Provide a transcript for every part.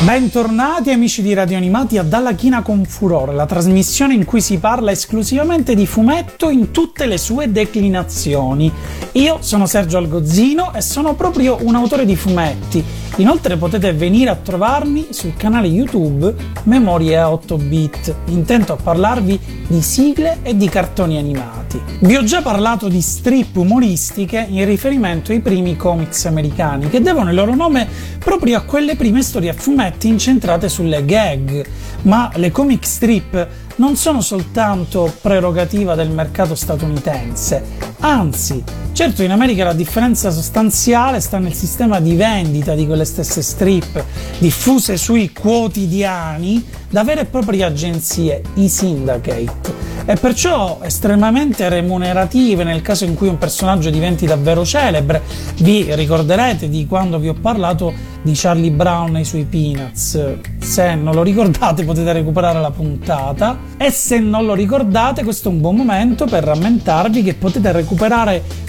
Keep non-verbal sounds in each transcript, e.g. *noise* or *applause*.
Bentornati amici di Radio Animati a Dalla China con Furore, la trasmissione in cui si parla esclusivamente di fumetto in tutte le sue declinazioni. Io sono Sergio Algozzino e sono proprio un autore di fumetti. Inoltre potete venire a trovarmi sul canale YouTube Memorie a 8 bit, intento a parlarvi di sigle e di cartoni animati. Vi ho già parlato di strip umoristiche in riferimento ai primi comics americani, che devono il loro nome proprio a quelle prime storie a fumetti incentrate sulle gag, ma le comic strip non sono soltanto prerogativa del mercato statunitense, anzi, certo in America la differenza sostanziale sta nel sistema di vendita di quelle stesse strip, diffuse sui quotidiani da vere e proprie agenzie, i syndicate e perciò estremamente remunerative nel caso in cui un personaggio diventi davvero celebre. Vi ricorderete di quando vi ho parlato di Charlie Brown e i suoi Peanuts. Se non lo ricordate potete recuperare la puntata e se non lo ricordate questo è un buon momento per rammentarvi che potete recuperare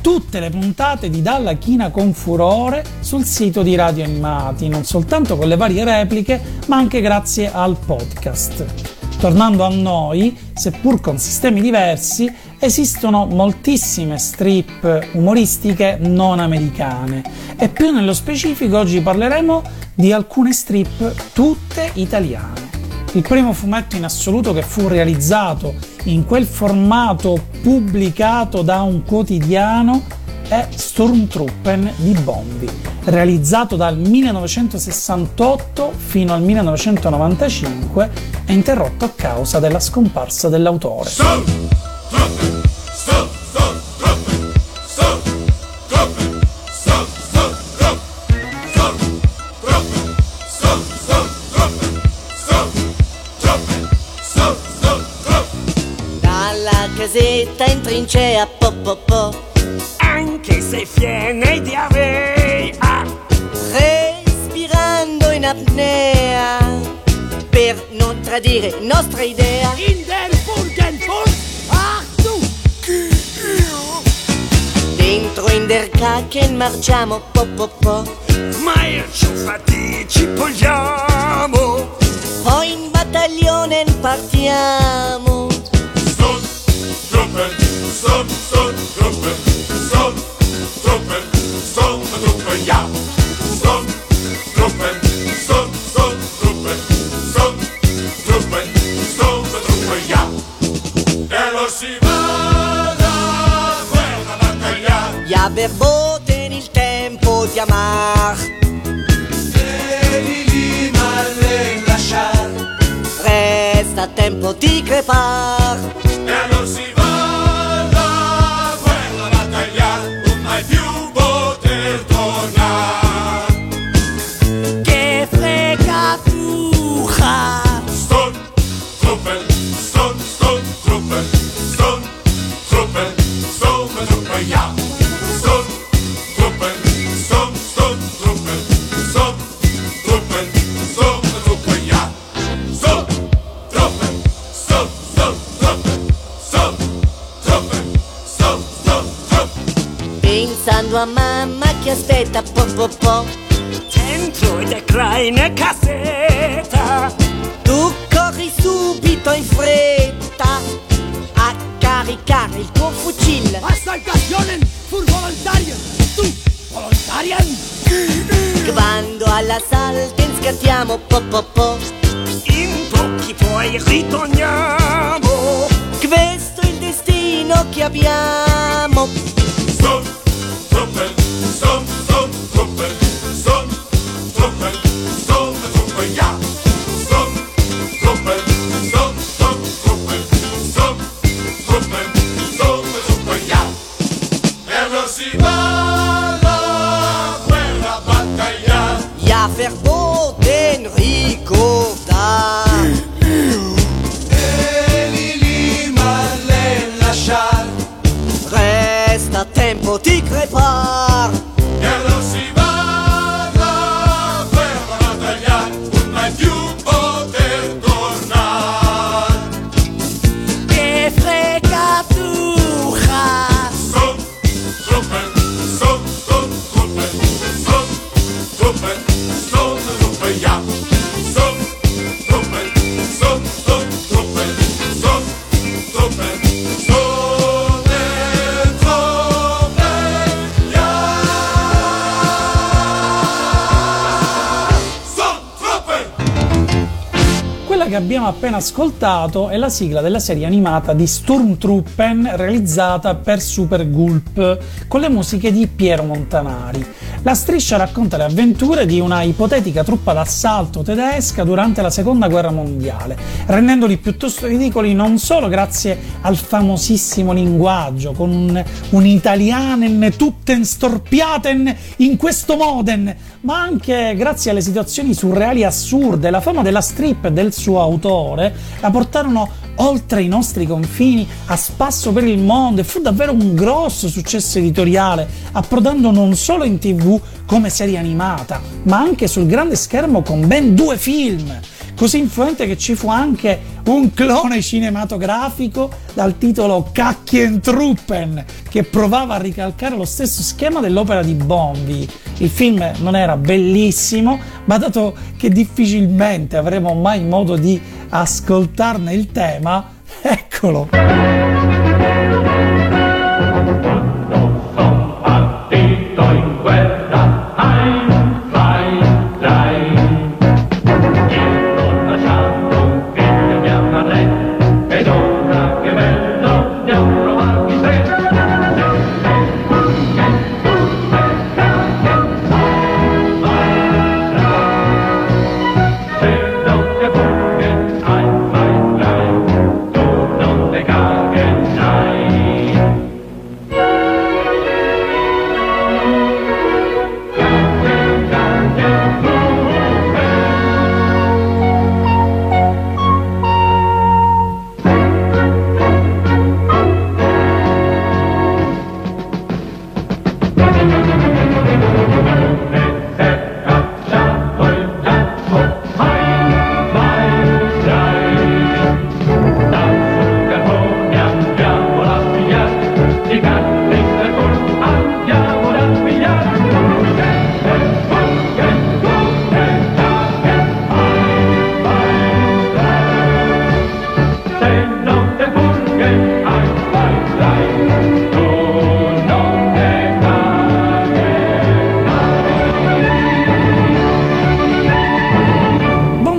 tutte le puntate di Dalla China con Furore sul sito di Radio Animati, non soltanto con le varie repliche ma anche grazie al podcast. Tornando a noi, seppur con sistemi diversi, esistono moltissime strip umoristiche non americane e più nello specifico oggi parleremo di alcune strip tutte italiane. Il primo fumetto in assoluto che fu realizzato in quel formato pubblicato da un quotidiano è Stormtruppen di Bombi, realizzato dal 1968 fino al 1995 e interrotto a causa della scomparsa dell'autore. Dalla casetta in trincea, po po po. Anche se viene diarrea Respirando in apnea Per non tradire nostra idea. In den Burgenfurt Ach du Dentro in der Kaken marciamo po po po. Ma il ciuffati ci vogliamo Poi in battaglione partiamo truppen, son, son, truppen Son, truppen, son, truppen, ja Son, truppen, son, son, truppen Son, truppen, son, truppen, ja E lo si va da guerra battagliare Ja verboten il tempo di amar Devi lì male lasciar Resta tempo di crepar in cassetta Tu corri subito in fretta a caricare il tuo fucile Assaltationen für Volontarien Du, Volontarien Quando alla salten scattiamo po po po. In pochi poi ritorniamo. Questo è il destino che abbiamo Tempo di appena ascoltato è la sigla della serie animata di Sturmtruppen realizzata per Super Gulp con le musiche di Piero Montanari. La striscia racconta le avventure di una ipotetica truppa d'assalto tedesca durante la seconda guerra mondiale, rendendoli piuttosto ridicoli non solo grazie al famosissimo linguaggio, con un, un italianen tutten storpiaten in questo moden, ma anche grazie alle situazioni surreali e assurde. La fama della strip e del suo autore la portarono oltre i nostri confini a spasso per il mondo e fu davvero un grosso successo editoriale, approdando non solo in tv come serie animata, ma anche sul grande schermo con ben due film. Così influente che ci fu anche un clone cinematografico dal titolo Truppen che provava a ricalcare lo stesso schema dell'opera di Bombi. Il film non era bellissimo, ma dato che difficilmente avremo mai modo di ascoltarne il tema, eccolo.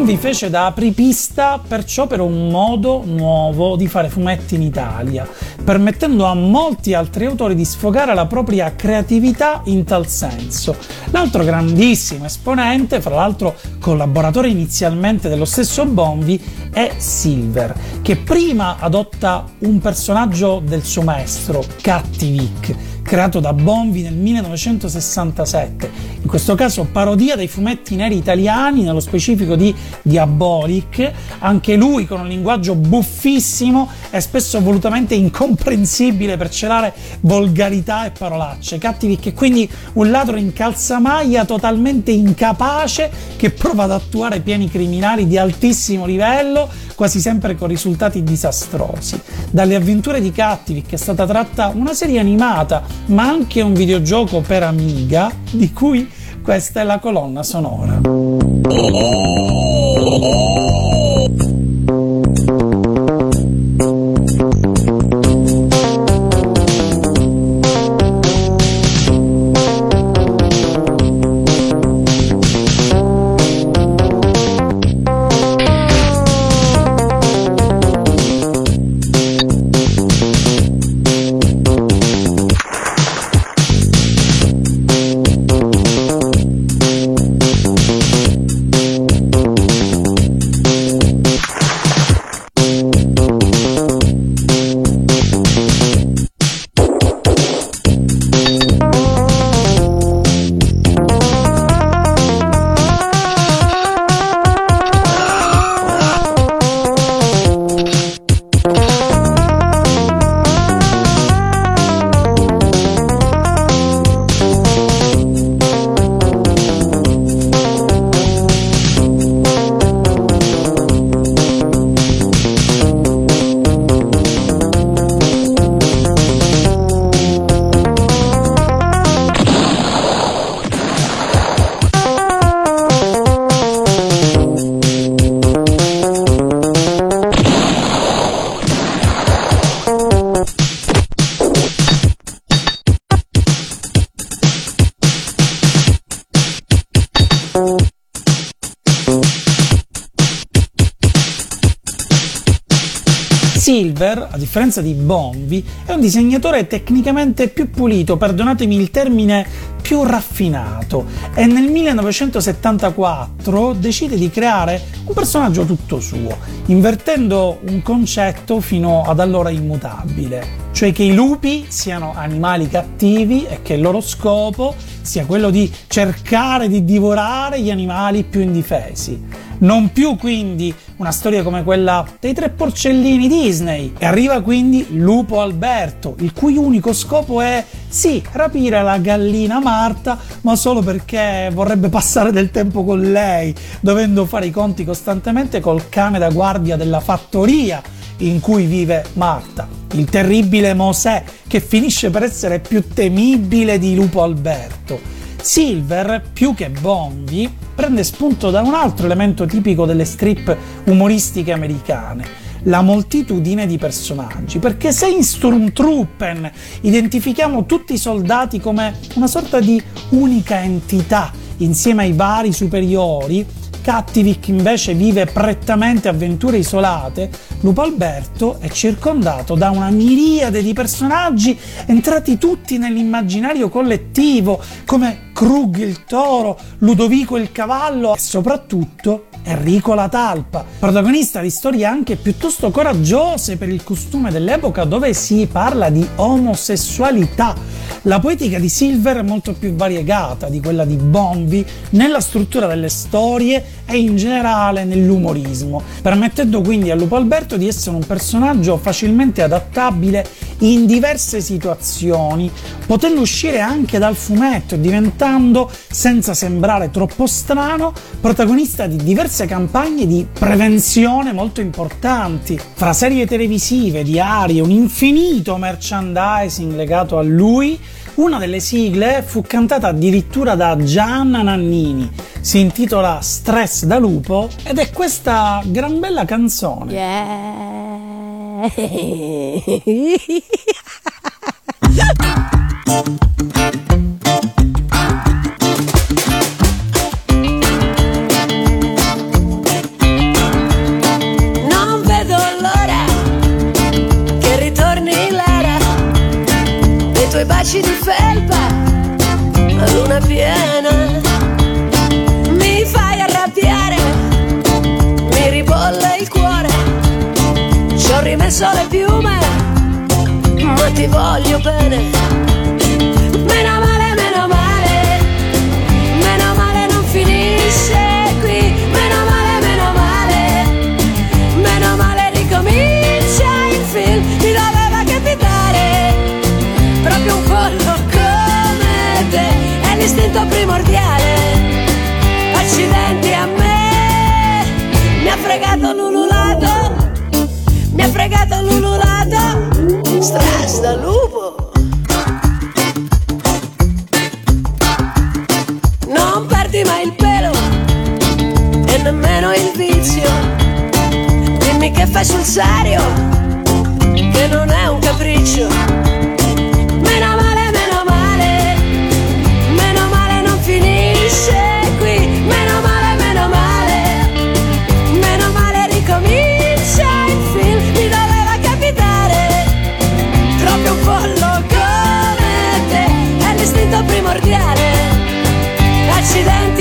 Bondi fece da apripista perciò per un modo nuovo di fare fumetti in Italia, permettendo a molti altri autori di sfogare la propria creatività in tal senso. L'altro grandissimo esponente, fra l'altro collaboratore inizialmente dello stesso Bonvi, è Silver, che prima adotta un personaggio del suo maestro, Cattivic, creato da Bonvi nel 1967, in questo caso parodia dei fumetti neri italiani, nello specifico di Diabolic, anche lui con un linguaggio buffissimo e spesso volutamente incomprensibile per celare volgarità e parolacce. Cattivic è quindi un ladro in calzamaglia totalmente incapace che prova ad attuare piani criminali di altissimo livello, quasi sempre con risultati disastrosi. Dalle avventure di Cattivic è stata tratta una serie animata, ma anche un videogioco per Amiga, di cui questa è la colonna sonora. Silver, a differenza di Bonvi, è un disegnatore tecnicamente più pulito, perdonatemi il termine, più raffinato e nel 1974 decide di creare un personaggio tutto suo, invertendo un concetto fino ad allora immutabile, cioè che i lupi siano animali cattivi e che il loro scopo sia quello di cercare di divorare gli animali più indifesi. Non più quindi una storia come quella dei tre porcellini Disney. E arriva quindi Lupo Alberto, il cui unico scopo è sì, rapire la gallina Marta, ma solo perché vorrebbe passare del tempo con lei, dovendo fare i conti costantemente col cane da guardia della fattoria in cui vive Marta. Il terribile Mosè che finisce per essere più temibile di Lupo Alberto. Silver, più che Bondi, prende spunto da un altro elemento tipico delle strip umoristiche americane, la moltitudine di personaggi, perché se in Sturmtruppen identifichiamo tutti i soldati come una sorta di unica entità insieme ai vari superiori, Cattivic invece vive prettamente avventure isolate, Lupo Alberto è circondato da una miriade di personaggi entrati tutti nell'immaginario collettivo, come Krug il toro, Ludovico il cavallo e soprattutto Enrico la talpa, protagonista di storie anche piuttosto coraggiose per il costume dell'epoca dove si parla di omosessualità. La poetica di Silver è molto più variegata di quella di Bonvi nella struttura delle storie e in generale nell'umorismo, permettendo quindi a Lupo Alberto di essere un personaggio facilmente adattabile in diverse situazioni, potendo uscire anche dal fumetto e diventando, senza sembrare troppo strano, protagonista di diverse campagne di prevenzione molto importanti, fra serie televisive, diarie, un infinito merchandising legato a lui. Una delle sigle fu cantata addirittura da Gianna Nannini, si intitola Stress da lupo ed è questa gran bella canzone. Non Hehehehe. *laughs* *laughs* Then.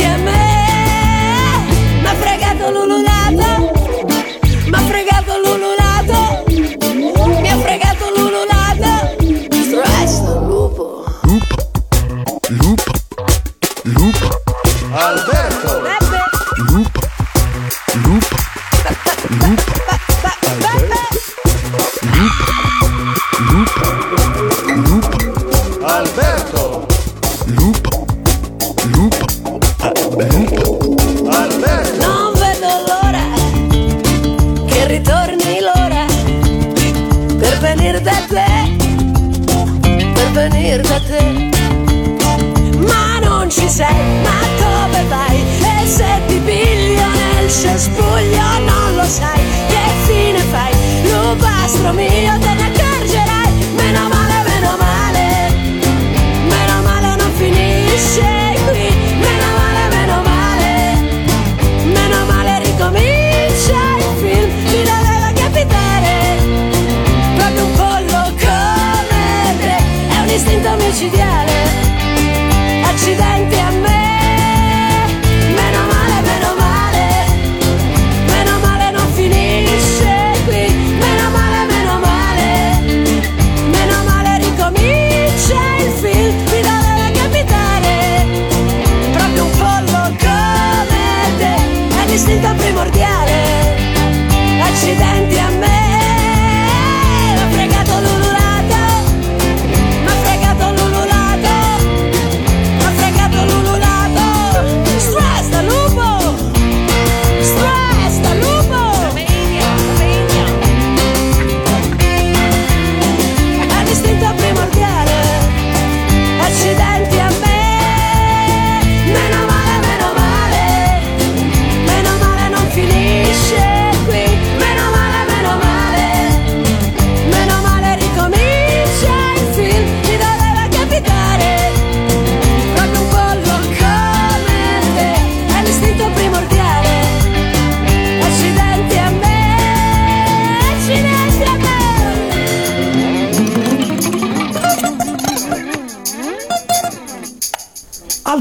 distinta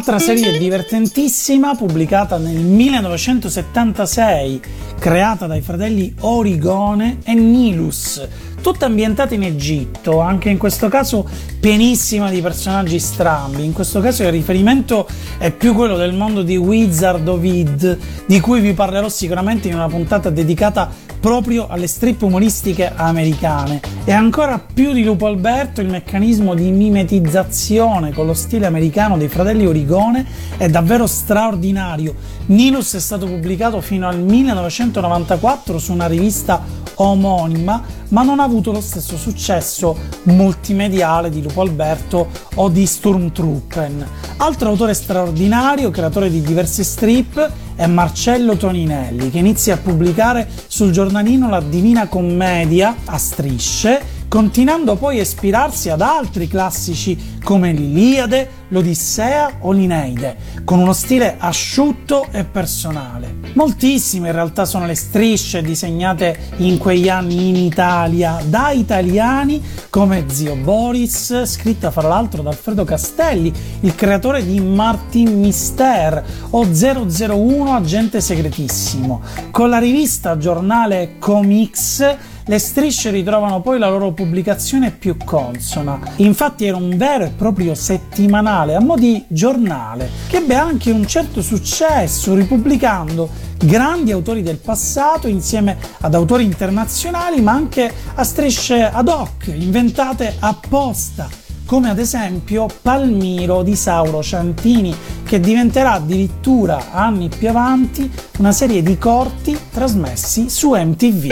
Un'altra serie divertentissima pubblicata nel 1976, creata dai fratelli Origone e Nilus, tutta ambientata in Egitto, anche in questo caso pienissima di personaggi strambi. In questo caso il riferimento è più quello del mondo di Wizard of Id, di cui vi parlerò sicuramente in una puntata dedicata proprio alle strip umoristiche americane. E ancora più di Lupo Alberto il meccanismo di mimetizzazione con lo stile americano dei fratelli Origone è davvero straordinario. Nilus è stato pubblicato fino al 1994 su una rivista omonima, ma non ha avuto lo stesso successo multimediale di Lupo Alberto o di Sturmtruppen. Altro autore straordinario, creatore di diverse strip, è Marcello Toninelli, che inizia a pubblicare sul giornalino La Divina Commedia a strisce, continuando poi a ispirarsi ad altri classici come l'Iliade, l'Odissea o l'Ineide, con uno stile asciutto e personale. Moltissime in realtà sono le strisce disegnate in quegli anni in Italia da italiani come Zio Boris, scritta fra l'altro da Alfredo Castelli, il creatore di Martin Mister o 001 Agente Segretissimo. Con la rivista giornale Comics le strisce ritrovano poi la loro pubblicazione più consona. Infatti era un vero e proprio settimanale a mo' di giornale che ebbe anche un certo successo ripubblicando grandi autori del passato insieme ad autori internazionali ma anche a strisce ad hoc inventate apposta come ad esempio Palmiro di Sauro Ciantini, che diventerà addirittura anni più avanti una serie di corti trasmessi su MTV.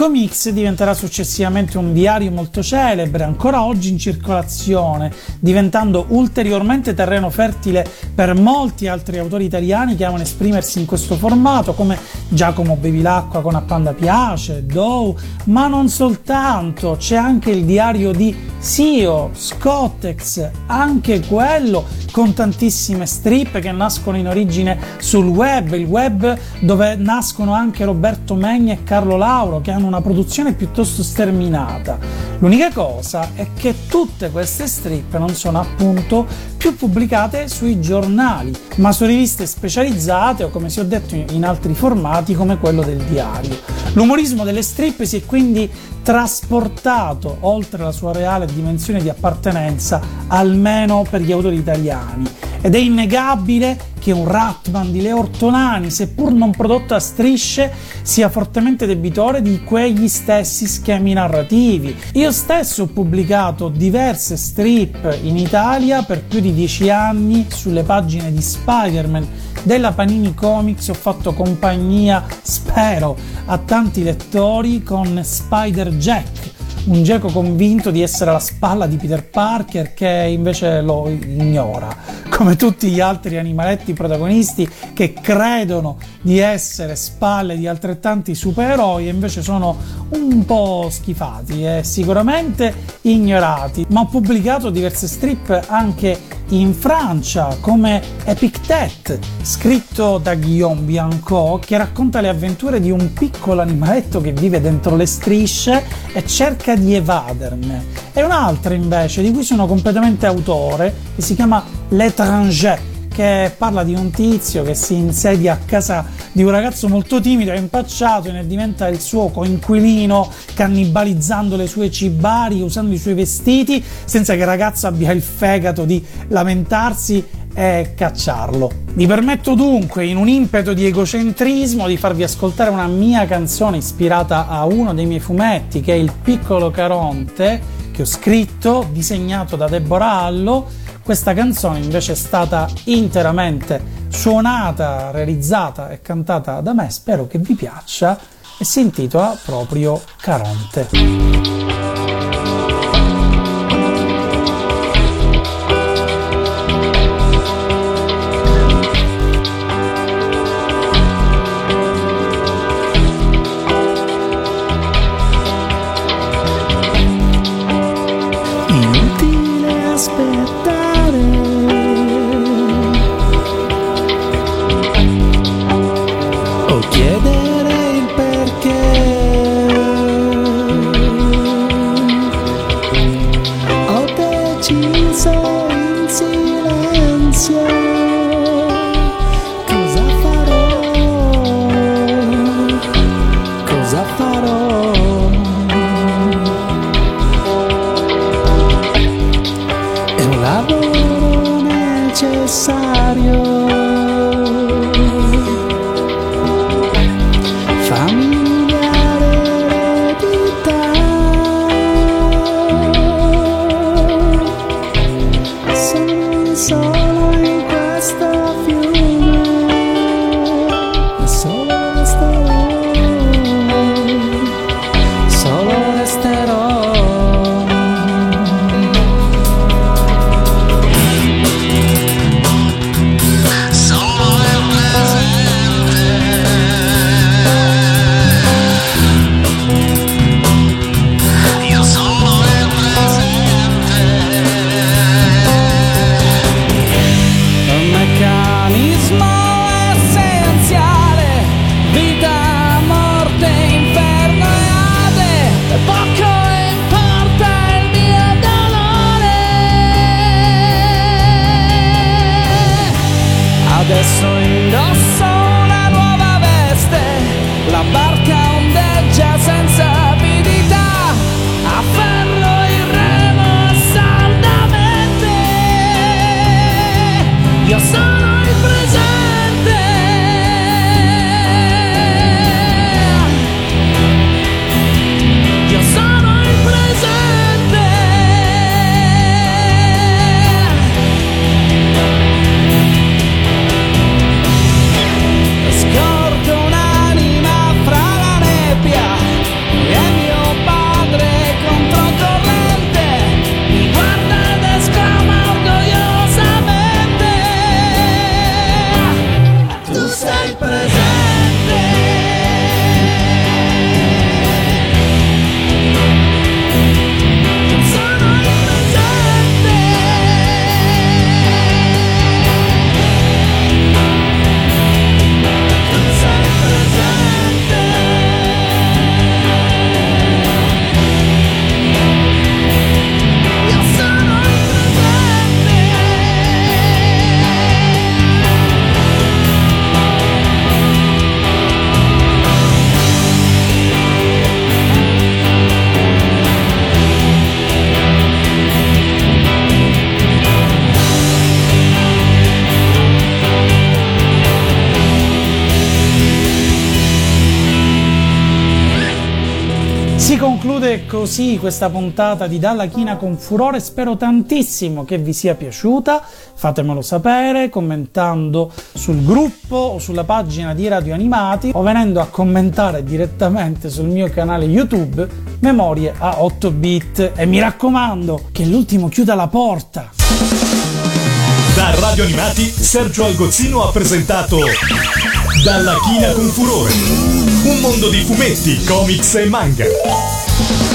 Comics diventerà successivamente un diario molto celebre, ancora oggi in circolazione, diventando ulteriormente terreno fertile per molti altri autori italiani che amano esprimersi in questo formato, come Giacomo Bevilacqua con A Panda Piace, Dow, ma non soltanto, c'è anche il diario di Sio, Scottex, anche quello con tantissime strip che nascono in origine sul web, il web dove nascono anche Roberto Megni e Carlo Lauro che hanno una produzione piuttosto sterminata. L'unica cosa è che tutte queste strip non sono appunto più pubblicate sui giornali, ma su riviste specializzate o come si ho detto in altri formati come quello del diario. L'umorismo delle strip si è quindi trasportato oltre la sua reale dimensione di appartenenza, almeno per gli autori italiani. Ed è innegabile che un Ratman di Leo Ortolani, seppur non prodotto a strisce, sia fortemente debitore di quegli stessi schemi narrativi. Io stesso ho pubblicato diverse strip in Italia per più di dieci anni sulle pagine di Spider-Man della Panini Comics ho fatto compagnia, spero, a tanti lettori con Spider Jack, un geco convinto di essere la spalla di Peter Parker che invece lo ignora, *laughs* come tutti gli altri animaletti protagonisti che credono di essere spalle di altrettanti supereroi e invece sono un po' schifati e sicuramente ignorati. Ma ho pubblicato diverse strip anche in Francia come Epictet, scritto da Guillaume Bianco, che racconta le avventure di un piccolo animaletto che vive dentro le strisce e cerca di evaderne. E un'altra invece, di cui sono completamente autore, che si chiama L'étranger, che parla di un tizio che si insedia a casa di un ragazzo molto timido e impacciato e ne diventa il suo coinquilino cannibalizzando le sue cibari, usando i suoi vestiti, senza che il ragazzo abbia il fegato di lamentarsi e cacciarlo. Vi permetto dunque, in un impeto di egocentrismo, di farvi ascoltare una mia canzone ispirata a uno dei miei fumetti, che è Il piccolo Caronte, che ho scritto, disegnato da Deborah Allo, questa canzone invece è stata interamente suonata, realizzata e cantata da me, spero che vi piaccia e si intitola proprio Caronte. Conclude così questa puntata di Dalla China con Furore. Spero tantissimo che vi sia piaciuta. Fatemelo sapere commentando sul gruppo o sulla pagina di Radio Animati o venendo a commentare direttamente sul mio canale YouTube Memorie a 8 bit. E mi raccomando che l'ultimo chiuda la porta. Da Radio Animati, Sergio Algozzino ha presentato Dalla China con Furore. Un mondo di fumetti, comics e manga. Thank you.